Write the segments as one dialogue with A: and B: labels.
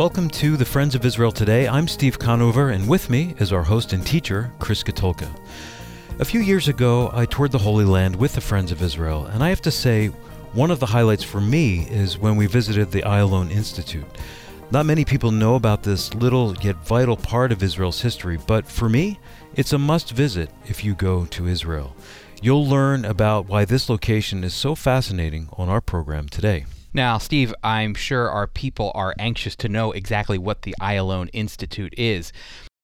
A: Welcome to the Friends of Israel Today. I'm Steve Conover, and with me is our host and teacher, Chris Katulka. A few years ago, I toured the Holy Land with the Friends of Israel, and I have to say, one of the highlights for me is when we visited the Ayalon Institute. Not many people know about this little yet vital part of Israel's history, but for me, it's a must visit if you go to Israel. You'll learn about why this location is so fascinating on our program today.
B: Now, Steve, I'm sure our people are anxious to know exactly what the Ayalon Institute is.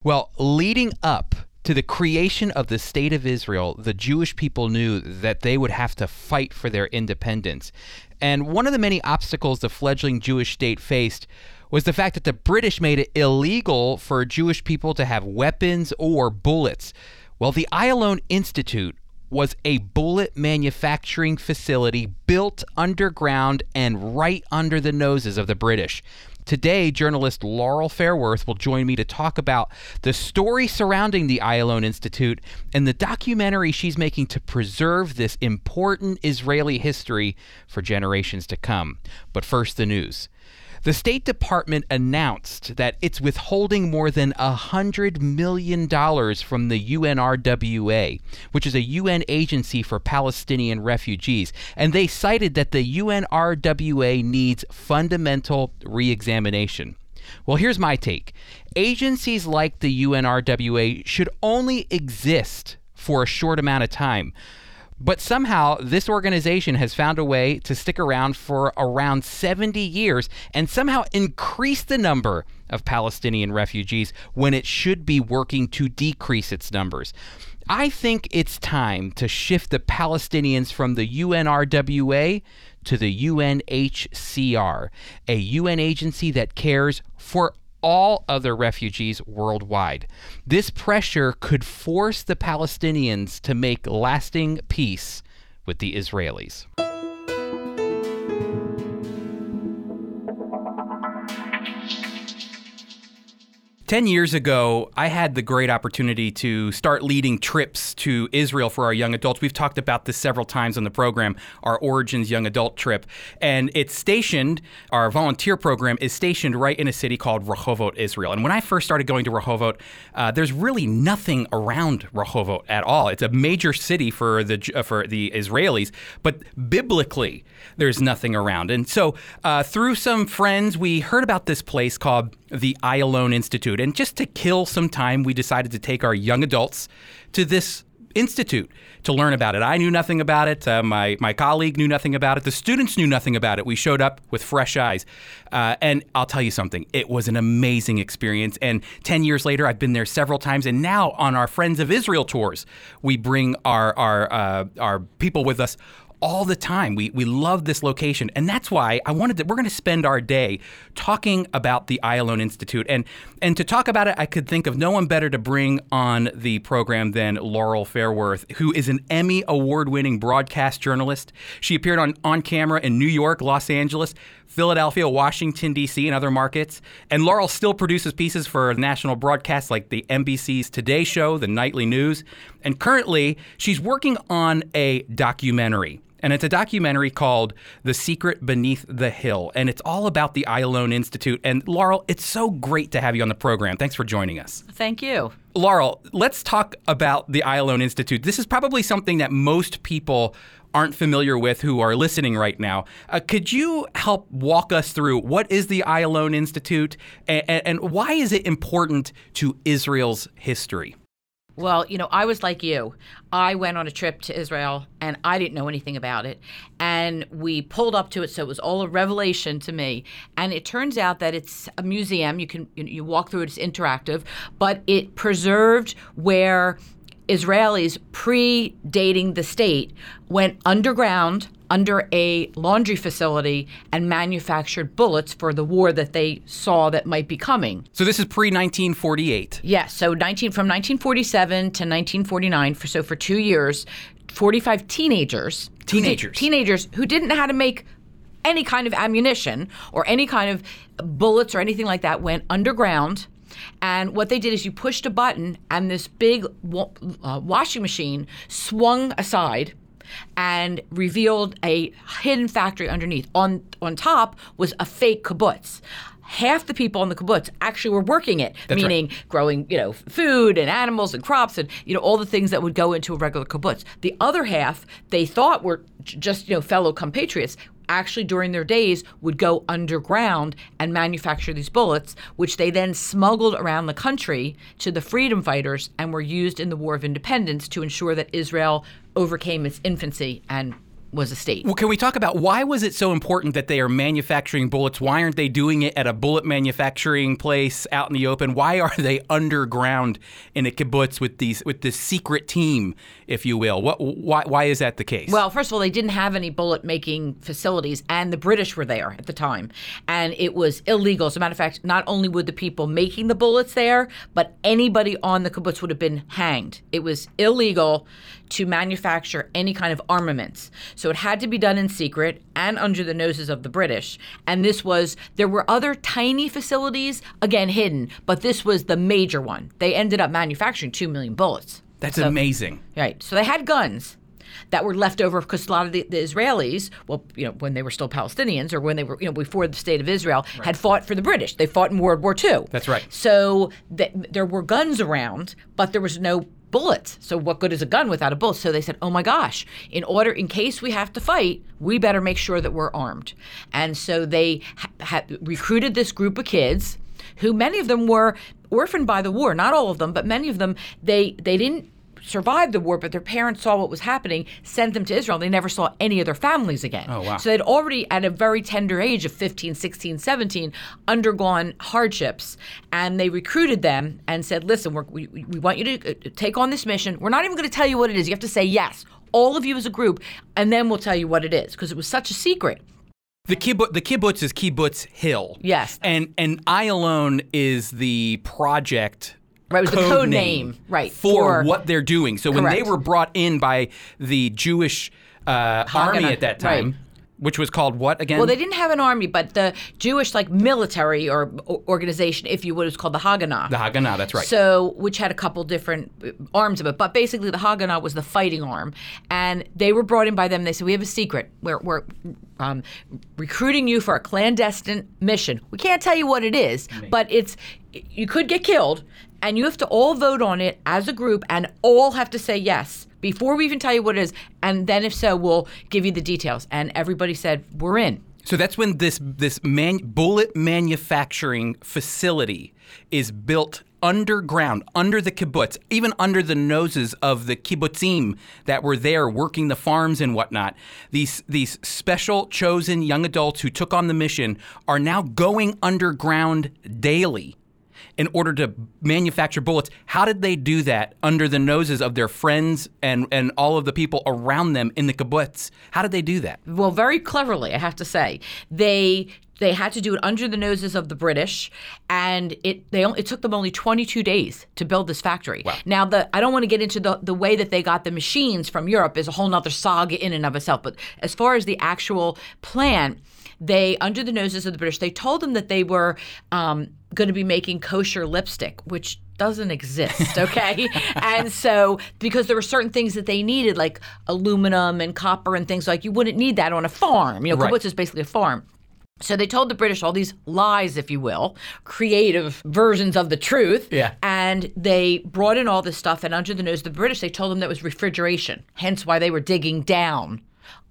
B: Well, leading up to the creation of the State of Israel, the Jewish people knew that they would have to fight for their independence. And one of the many obstacles the fledgling Jewish state faced was the fact that the British made it illegal for Jewish people to have weapons or bullets. Well, the Ayalon Institute was a bullet manufacturing facility built underground and right under the noses of the British. Today, journalist Laurel Fairworth will join me to talk about the story surrounding the Ayalon Institute and the documentary she's making to preserve this important Israeli history for generations to come. But first, the news. The State Department announced that it's withholding more than $100 million from the UNRWA, which is a UN agency for Palestinian refugees. And they cited that the UNRWA needs fundamental re examination. Well, here's my take agencies like the UNRWA should only exist for a short amount of time. But somehow, this organization has found a way to stick around for around 70 years and somehow increase the number of Palestinian refugees when it should be working to decrease its numbers. I think it's time to shift the Palestinians from the UNRWA to the UNHCR, a UN agency that cares for all other refugees worldwide. This pressure could force the Palestinians to make lasting peace with the Israelis. 10 years ago, I had the great opportunity to start leading trips to Israel for our young adults. We've talked about this several times on the program, our Origins Young Adult trip. And it's stationed, our volunteer program is stationed right in a city called Rehovot, Israel. And when I first started going to Rehovot, uh, there's really nothing around Rehovot at all. It's a major city for the, uh, for the Israelis, but biblically, there's nothing around. And so uh, through some friends, we heard about this place called the Ayalon Institute. And just to kill some time, we decided to take our young adults to this institute to learn about it. I knew nothing about it. Uh, my my colleague knew nothing about it. The students knew nothing about it. We showed up with fresh eyes, uh, and I'll tell you something. It was an amazing experience. And ten years later, I've been there several times. And now on our Friends of Israel tours, we bring our our uh, our people with us all the time. We, we love this location. And that's why I wanted to, we're going to spend our day talking about the Ayalon Institute. And, and to talk about it, I could think of no one better to bring on the program than Laurel Fairworth, who is an Emmy award winning broadcast journalist. She appeared on, on camera in New York, Los Angeles, Philadelphia, Washington, D.C., and other markets. And Laurel still produces pieces for national broadcasts like the NBC's Today Show, the Nightly News. And currently, she's working on a documentary and it's a documentary called The Secret Beneath the Hill. And it's all about the Ayalon Institute. And Laurel, it's so great to have you on the program. Thanks for joining us.
C: Thank you.
B: Laurel, let's talk about the Ayalon Institute. This is probably something that most people aren't familiar with who are listening right now. Uh, could you help walk us through what is the Ayalon Institute and, and why is it important to Israel's history?
C: Well, you know, I was like you. I went on a trip to Israel and I didn't know anything about it. And we pulled up to it, so it was all a revelation to me. And it turns out that it's a museum. You can you walk through it, it's interactive, but it preserved where Israelis predating the state went underground under a laundry facility and manufactured bullets for the war that they saw that might be coming.
B: So this is pre 1948.
C: Yes, so 19 from 1947 to 1949 for so for 2 years 45 teenagers
B: teenagers
C: teenagers who didn't know how to make any kind of ammunition or any kind of bullets or anything like that went underground and what they did is you pushed a button, and this big wa- uh, washing machine swung aside and revealed a hidden factory underneath. On on top was a fake kibbutz. half the people on the kibbutz actually were working it,
D: That's right.
C: meaning growing, you know, food and animals and crops and you know all the things that would go into a regular kibbutz. The other half they thought were j- just you know fellow compatriots. Actually, during their days, would go underground and manufacture these bullets, which they then smuggled around the country to the freedom fighters and were used in the War of Independence to ensure that Israel overcame its infancy and was a state.
B: Well, can we talk about why was it so important that they are manufacturing bullets? Why aren't they doing it at a bullet manufacturing place out in the open? Why are they underground in a kibbutz with these with this secret team, if you will? What why why is that the case?
C: Well, first of all, they didn't have any bullet making facilities, and the British were there at the time. And it was illegal. As a matter of fact, not only would the people making the bullets there, but anybody on the kibbutz would have been hanged. It was illegal to manufacture any kind of armaments. So it had to be done in secret and under the noses of the British. And this was, there were other tiny facilities, again, hidden, but this was the major one. They ended up manufacturing 2 million bullets.
B: That's amazing.
C: Right. So they had guns that were left over because a lot of the, the Israelis, well, you know, when they were still Palestinians or when they were, you know, before the state of Israel, had fought for the British. They fought in World War II.
B: That's right.
C: So th- there were guns around, but there was no bullets. So what good is a gun without a bullet? So they said, "Oh my gosh, in order in case we have to fight, we better make sure that we're armed." And so they ha- had recruited this group of kids who many of them were orphaned by the war, not all of them, but many of them they they didn't survive the war, but their parents saw what was happening, sent them to Israel. They never saw any of their families again.
B: Oh, wow.
C: So they'd already, at a very tender age of 15, 16, 17, undergone hardships. And they recruited them and said, listen, we're, we, we want you to uh, take on this mission. We're not even going to tell you what it is. You have to say yes, all of you as a group, and then we'll tell you what it is because it was such a secret.
B: The kibbutz, the kibbutz is Kibbutz Hill.
C: Yes.
B: And and Ayalon is the project.
C: Right, it was the code name, right,
B: for,
C: for-
B: what they're doing. So when they were brought in by the Jewish uh, army at that time,
C: right.
B: which was called what again?
C: Well, they didn't have an army, but the Jewish like military or organization, if you would, was called the Haganah.
B: the Haganah. That's right.
C: So, which had a couple different uh, arms of it, but basically the Haganah was the fighting arm, and they were brought in by them. They said, "We have a secret. We're, we're um, recruiting you for a clandestine mission. We can't tell you what it is, but it's you could get killed, and you have to all vote on it as a group, and all have to say yes." Before we even tell you what it is, and then if so, we'll give you the details. And everybody said, We're in.
B: So that's when this this man, bullet manufacturing facility is built underground, under the kibbutz, even under the noses of the kibbutzim that were there working the farms and whatnot. These these special chosen young adults who took on the mission are now going underground daily in order to manufacture bullets. How did they do that under the noses of their friends and, and all of the people around them in the kibbutz? How did they do that?
C: well, very cleverly, I have to say. They they had to do it under the noses of the British, and it they only, it took them only 22 days to build this factory. Now, the I don't want to get into the the way that they got the machines from Europe is a whole nother saga in and of itself. But as far as the actual plan, they under the noses of the British, they told them that they were um, going to be making kosher lipstick, which doesn't exist, okay? and so because there were certain things that they needed, like aluminum and copper and things like you wouldn't need that on a farm. You know,
B: Right.
C: kibbutz is basically a farm. So they told the British all these lies, if you will, creative versions of the truth.
B: Yeah.
C: And they brought in all this stuff, and under the nose of the British, they told them that was refrigeration, hence why they were digging down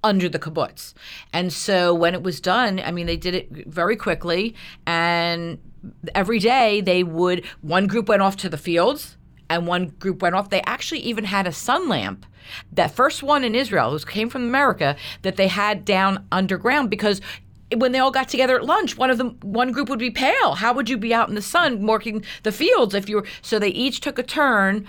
C: under the kibbutz. And so when it was done, I mean, they did it very quickly, and every day they would, one group went off to the fields, and one group went off. They actually even had a sun lamp. That first one in Israel, who came from America, that they had down underground because when they all got together at lunch, one of them, one group would be pale. How would you be out in the sun working the fields if you were? So they each took a turn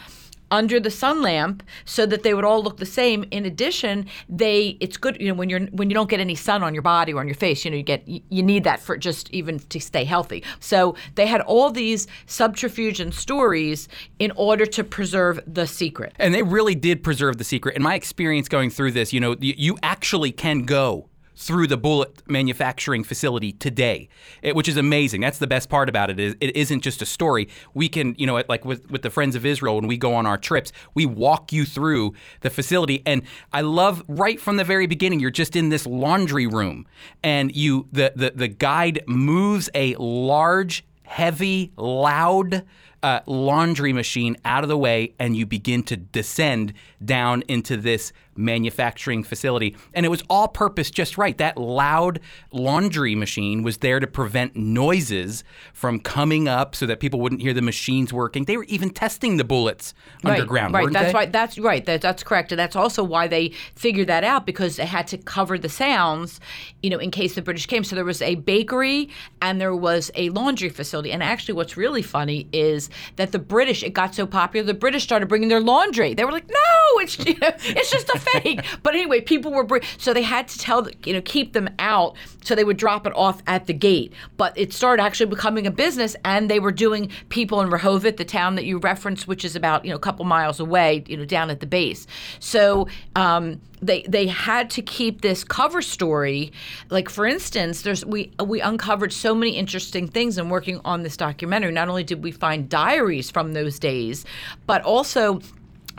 C: under the sun lamp so that they would all look the same. In addition, they it's good you know when you're when you don't get any sun on your body or on your face, you know you get you, need that for just even to stay healthy. So they had all these subterfuge and stories in order to preserve the secret.
B: And they really did preserve the secret. In my experience going through this, you know, you, you actually can go through the bullet manufacturing facility today, it, which is amazing. That's the best part about it. Is it isn't just a story. We can, you know, like with with the Friends of Israel when we go on our trips, we walk you through the facility, and I love right from the very beginning. You're just in this laundry room, and you the the the guide moves a large, heavy, loud uh, laundry machine out of the way and you begin to descend down into this manufacturing facility. And it was all purpose just right. That loud laundry machine was there to prevent noises from coming up so that people wouldn't hear the machines working. They were even testing the bullets
C: Right,
B: underground.
C: Right, that's
B: they?
C: right. That's right. That, that's correct, and that's also why they figured that out because they had to cover the sounds, you know, in case the British came. So there was a bakery and there was a laundry facility. And actually, what's really funny is that the British it got so popular, the British started bringing their laundry. They were like, no, it's you know, it's just a fake. But anyway, people were so they had to tell you know keep them out so they would drop it off at the gate. But it started actually becoming a business, and they were doing people in Rehovot, the town that you referenced, which is about you know a couple miles away, you know down at the base. So. Um, they, they had to keep this cover story like for instance there's we we uncovered so many interesting things in working on this documentary not only did we find diaries from those days but also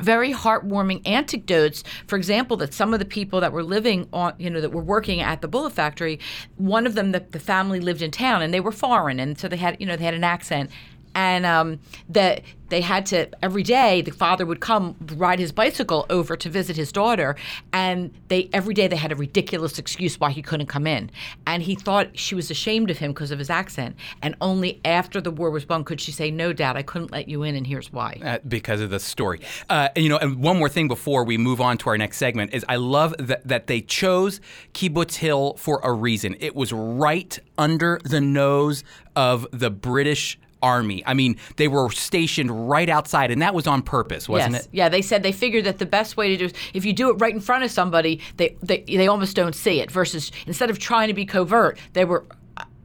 C: very heartwarming anecdotes. For example that some of the people that were living on you know that were working at the bullet factory one of them the, the family lived in town and they were foreign and so they had you know they had an accent and um, that they had to every day the father would come ride his bicycle over to visit his daughter and they every day they had a ridiculous excuse why he couldn't come in and he thought she was ashamed of him because of his accent and only after the war was won could she say no dad i couldn't let you in and here's why
B: uh, because of the story. Uh, you know, and one more thing before we move on to our next segment is I love that, that they chose Kibbutz Hill for a reason. It was right under the nose of the British Army. I mean, they were stationed right outside, and that was on purpose, wasn't
C: yes.
B: it?
C: Yeah, they said they figured that the best way to do is if you do it right in front of somebody, they, they they almost don't see it. Versus instead of trying to be covert, they were.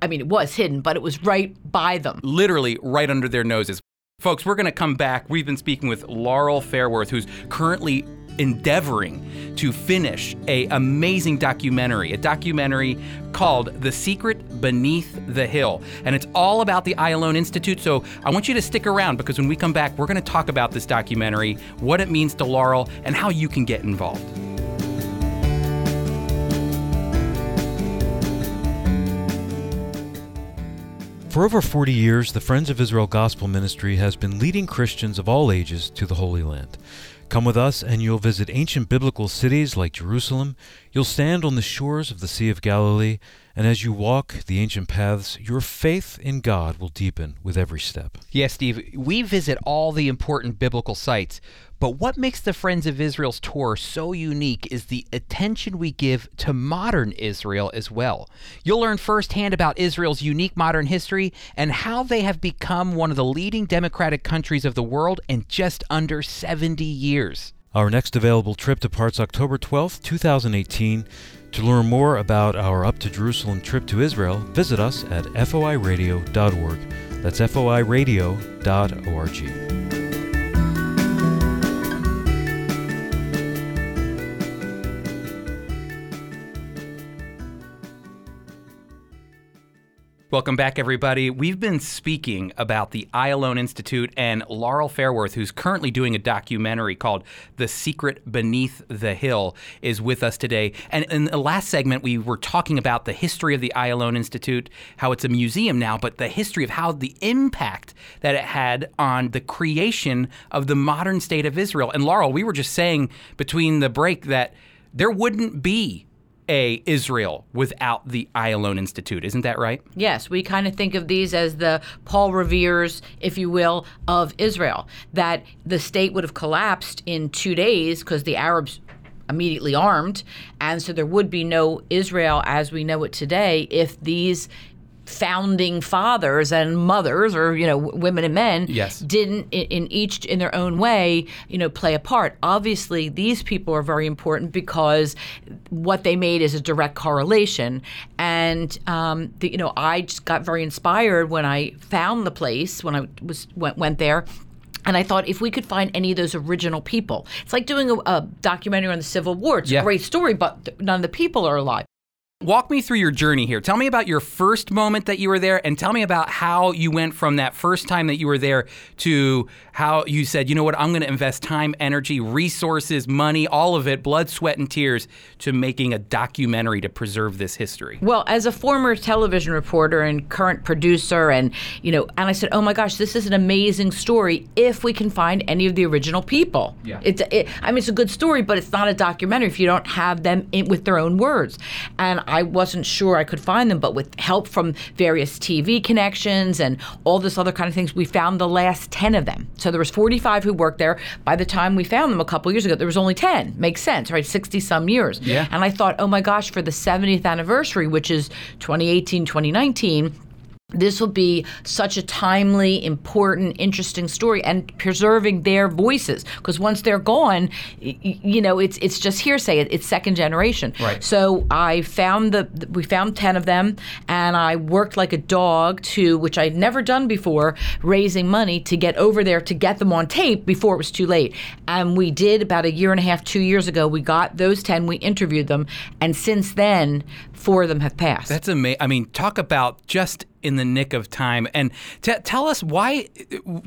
C: I mean, it was hidden, but it was right by them.
B: literally right under their noses. Folks, we're going to come back. We've been speaking with Laurel Fairworth, who's currently endeavoring to finish a amazing documentary, a documentary called The Secret Beneath the Hill. And it's all about the Ayalon Institute. So I want you to stick around because when we come back, we're going to talk about this documentary, what it means to Laurel, and how you can get involved.
A: For over 40 years, the Friends of Israel Gospel Ministry has been leading Christians of all ages to the Holy Land. Come with us, and you'll visit ancient biblical cities like Jerusalem. You'll stand on the shores of the Sea of Galilee, and as you walk the ancient paths, your faith in God will deepen with every step.
D: Yes, Steve, we visit all the important biblical sites, but what makes the Friends of Israel's tour so unique is the attention we give to modern Israel as well. You'll learn firsthand about Israel's unique modern history and how they have become one of the leading democratic countries of the world in just under 70 years.
A: Our next available trip departs October 12th, 2018. To learn more about our Up to Jerusalem trip to Israel, visit us at foiradio.org. That's foiradio.org.
B: Welcome back, everybody. We've been speaking about the Ayalon Institute and Laurel Fairworth, who's currently doing a documentary called The Secret Beneath the Hill, is with us today. And in the last segment, we were talking about the history of the Ayalon Institute, how it's a museum now, but the history of how the impact that it had on the creation of the modern state of Israel. And Laurel, we were just saying between the break that there wouldn't be a Israel without the Ayalon Institute. Isn't that right?
C: Yes, we kind of think of these as the Paul Revere's, if you will, of Israel. That the state would have collapsed in two days because the Arabs immediately armed, and so there would be no Israel as we know it today if these founding fathers and mothers or you know women and men
B: Yes.
C: didn't in, each in their own way you know play a part obviously these people are very important because what they made is a direct correlation and um, the, you know i just got very inspired when i found the place when i was went, went there and I thought if we could find any of those original people, it's like doing a, a documentary on the Civil War. It's
B: Yeah.
C: a great story, but th- none of the people are alive.
B: Walk me through your journey here. Tell me about your first moment that you were there and tell me about how you went from that first time that you were there to how you said, you know what, I'm going to invest time, energy, resources, money, all of it, blood, sweat, and tears to making a documentary to preserve this history.
C: Well, as a former television reporter and current producer, and you know, and I said, oh my gosh, this is an amazing story if we can find any of the original people.
B: Yeah.
C: It's, it, I mean, it's a good story, but it's not a documentary if you don't have them in, with their own words. And I wasn't sure I could find them, but with help from various TV connections and all this other kind of things, we found the last 10 of them. So there was 45 who worked there. By the time we found them a couple years ago, there was only 10. Makes sense, right? 60 some years.
B: Yeah.
C: And I thought, oh my gosh, for the 70th anniversary, which is 2018, 2019, this will be such a timely, important, interesting story, and preserving their voices because once they're gone, you know, it's it's just hearsay. It's second generation.
B: Right.
C: So I found the we found ten of them, and I worked like a dog to which I'd never done before, raising money to get over there to get them on tape before it was too late. And we did about a year and a half, two years ago. We got those ten. We interviewed them, and since then, four of them have passed.
B: That's amazing. I mean, talk about just in the nick of time. And t- tell us why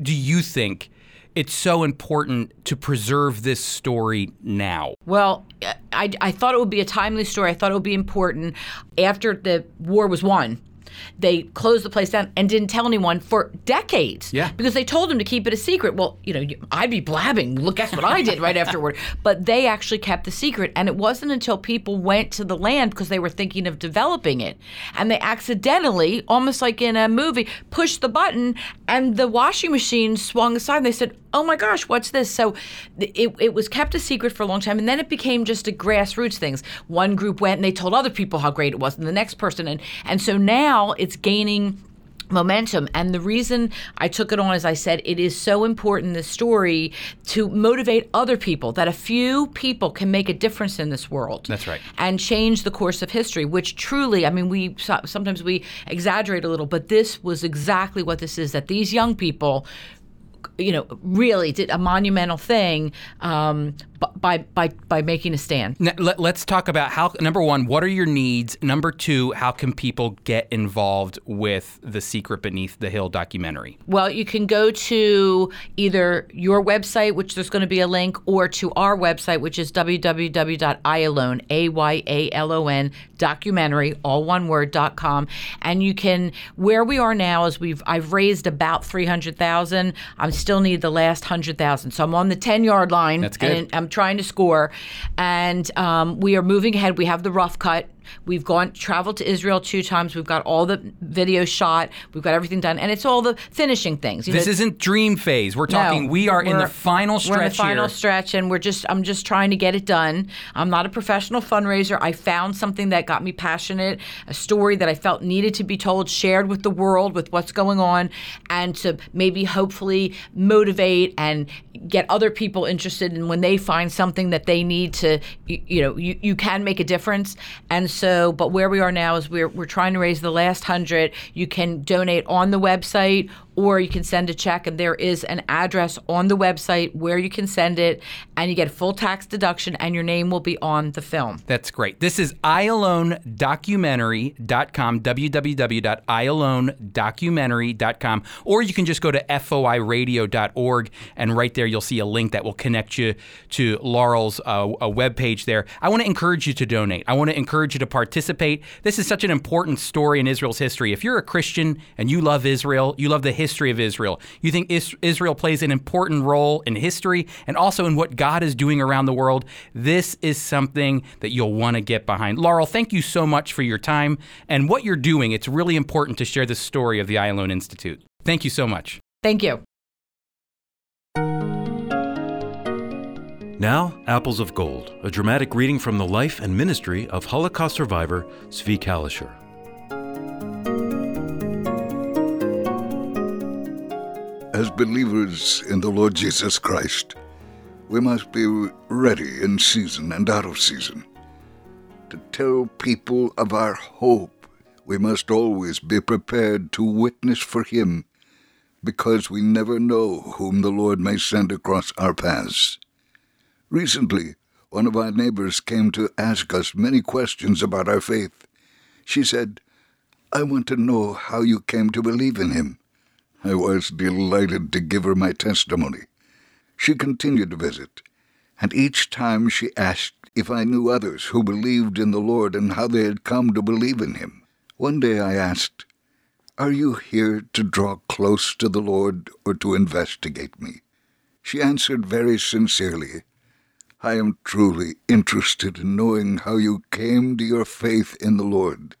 B: do you think it's so important to preserve this story now?
C: Well, I, I thought it would be a timely story. I thought it would be important after the war was won. They closed the place down and didn't tell anyone for decades.
B: Yeah.
C: Because they told them to keep it a secret. Well, you know, I'd be blabbing. Look, guess what I did right afterward. But they actually kept the secret. And it wasn't until people went to the land because they were thinking of developing it. And they accidentally, almost like in a movie, pushed the button and the washing machine swung aside. And they said, oh my gosh, what's this? So it, it was kept a secret for a long time. And then it became just a grassroots things. One group went and they told other people how great it was, and the next person. And, and so now it's gaining momentum and the reason i took it on as i said it is so important this story to motivate other people that a few people can make a difference in this world
B: That's right.
C: and change the course of history which truly i mean we sometimes we exaggerate a little but this was exactly what this is that these young people you know really did a monumental thing um, by by by making a stand
B: Now, let, us talk about how number one, what are your needs? Number two, how can people get involved with the Secret Beneath the Hill documentary?
C: Well, you can go to either your website, which there's going to be a link, or to our website, which is www.ayalon, A-Y-A-L-O-N, documentary, all one word, dot com. And you can, where we are now is we've, I've raised about 300,000. I still need the last 100,000. So I'm on the 10 yard line.
B: That's good.
C: And Trying to score. And um, we are moving ahead. We have the rough cut. We've gone traveled to Israel two times. We've got all the videos shot. We've got everything done, and it's all the finishing things. You
B: This
C: know,
B: isn't dream phase. We're
C: no,
B: talking. we are in the final stretch
C: We're in the final
B: here.
C: stretch, and we're just. I'm just trying to get it done. I'm not a professional fundraiser. I found something that got me passionate, a story that I felt needed to be told, shared with the world, with what's going on, and to maybe hopefully motivate and get other people interested. And when they find something that they need to, you, you know, you, you can make a difference. And so, but where we are now is we're we're trying to raise the last hundred. You can donate on the website or you can send a check and there is an address on the website where you can send it and you get full tax deduction and your name will be on the film
B: That's great. This is ayalondocumentary.com, www.ayalondocumentary.com, or you can just go to foiradio.org, and right there you'll see a link that will connect you to Laurel's uh, a webpage there. I want to encourage you to donate. I want to encourage you to participate. This is such an important story in Israel's history. If you're a Christian and you love Israel, you love the history of Israel, you think Is- Israel plays an important role in history and also in what God is doing around the world, this is something that you'll want to get behind. Laurel, thank you so much for your time and what you're doing. It's really important to share the story of the Ayalon Institute. Thank you so much.
C: thank you
A: Now, Apples of Gold, a dramatic reading from the life and ministry of Holocaust survivor Zvi Kalisher.
E: As believers in the Lord Jesus Christ, we must be ready in season and out of season. To tell people of our hope, we must always be prepared to witness for Him, because we never know whom the Lord may send across our paths. Recently, one of our neighbors came to ask us many questions about our faith, She said, I want to know how you came to believe in him. I was delighted to give her my testimony. She continued to visit, and each time she asked if I knew others who believed in the Lord and how they had come to believe in him. One day I asked, Are you here to draw close to the Lord or to investigate me? She answered very sincerely, I am truly interested in knowing how you came to your faith in the Lord.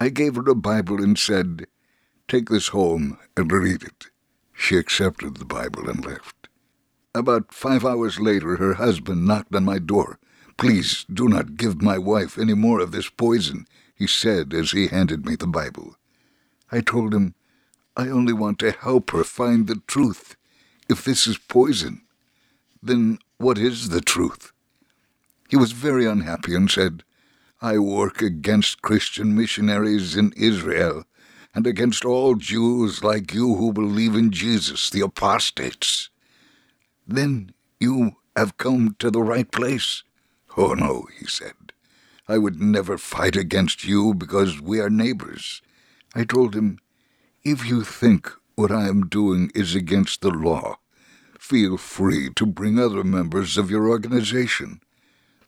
E: I gave her a Bible and said, Take this home and read it. She accepted the Bible and left. About five hours later, her husband knocked on my door. Please do not give my wife any more of this poison, he said as he handed me the Bible. I told him, I only want to help her find the truth. If this is poison, then what is the truth? He was very unhappy and said, I work against Christian missionaries in Israel and against all Jews like you who believe in Jesus, the apostates. Then you have come to the right place. Oh, no, he said. I would never fight against you because we are neighbors. I told him, If you think what I am doing is against the law, feel free to bring other members of your organization.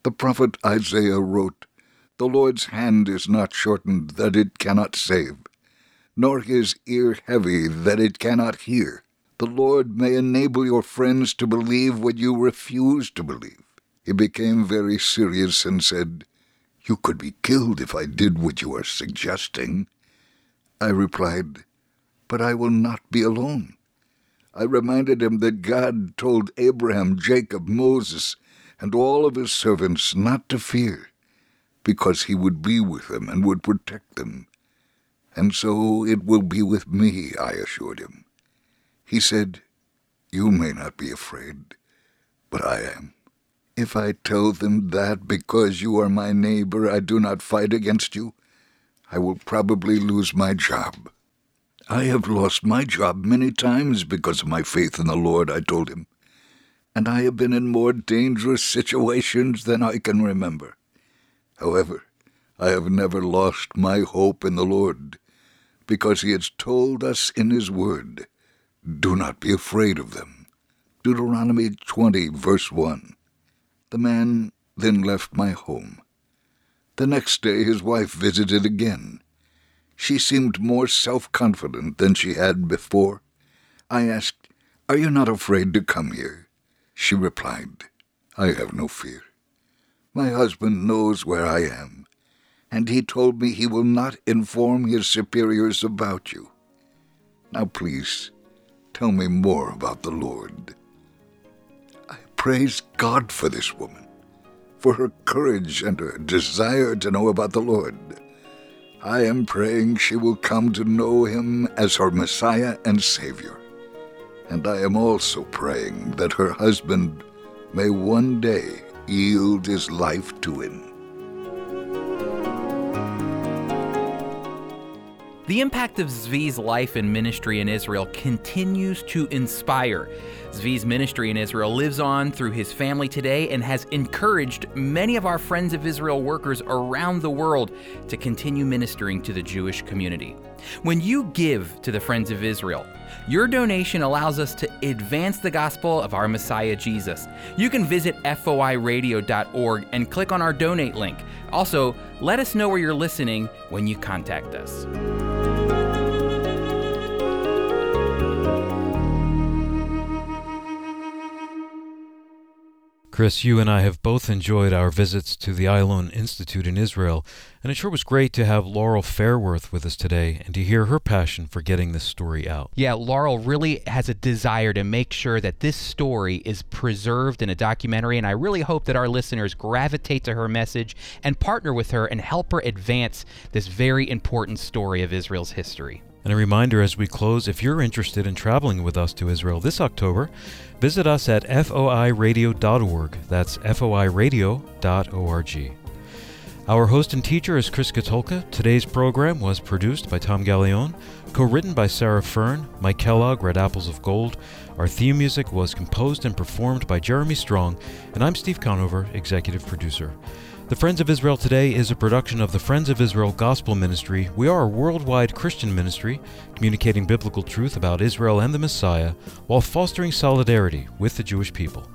E: The prophet Isaiah wrote, the Lord's hand is not shortened that it cannot save, nor his ear heavy that it cannot hear. The Lord may enable your friends to believe what you refuse to believe. He became very serious and said, You could be killed if I did what you are suggesting. I replied, But I will not be alone. I reminded him that God told Abraham, Jacob, Moses, and all of his servants not to fear because he would be with them and would protect them. And so it will be with me, I assured him. He said, You may not be afraid, but I am. If I tell them that because you are my neighbor I do not fight against you, I will probably lose my job. I have lost my job many times because of my faith in the Lord, I told him, and I have been in more dangerous situations than I can remember. However, I have never lost my hope in the Lord, because he has told us in his word, Do not be afraid of them. Deuteronomy 20, verse 1. The man then left my home. The next day his wife visited again. She seemed more self confident than she had before. I asked, Are you not afraid to come here? She replied, I have no fear. My husband knows where I am, and he told me he will not inform his superiors about you. Now, please, tell me more about the Lord. I praise God for this woman, for her courage and her desire to know about the Lord. I am praying she will come to know him as her Messiah and Savior. And I am also praying that her husband may one day yield his life to him.
B: The impact of Zvi's life and ministry in Israel continues to inspire. Zvi's ministry in Israel lives on through his family today and has encouraged many of our Friends of Israel workers around the world to continue ministering to the Jewish community. When you give to the Friends of Israel, your donation allows us to advance the gospel of our Messiah Jesus. You can visit foiradio.org and click on our donate link. Also, let us know where you're listening when you contact us.
A: Chris, you and I have both enjoyed our visits to the Ayalon Institute in Israel, and it sure was great to have Laurel Fairworth with us today and to hear her passion for getting this story out.
D: Yeah, Laurel really has a desire to make sure that this story is preserved in a documentary, and I really hope that our listeners gravitate to her message and partner with her and help her advance this very important story of Israel's history.
A: And a reminder as we close if you're interested in traveling with us to Israel this October, visit us at foiradio.org. That's foiradio.org. Our host and teacher is Chris Katulka. Today's program was produced by Tom Gallione, co written by Sarah Fern, Mike Kellogg, Read Apples of Gold. Our theme music was composed and performed by Jeremy Strong, and I'm Steve Conover, executive producer. The Friends of Israel Today is a production of the Friends of Israel Gospel Ministry. We are a worldwide Christian ministry communicating biblical truth about Israel and the Messiah while fostering solidarity with the Jewish people.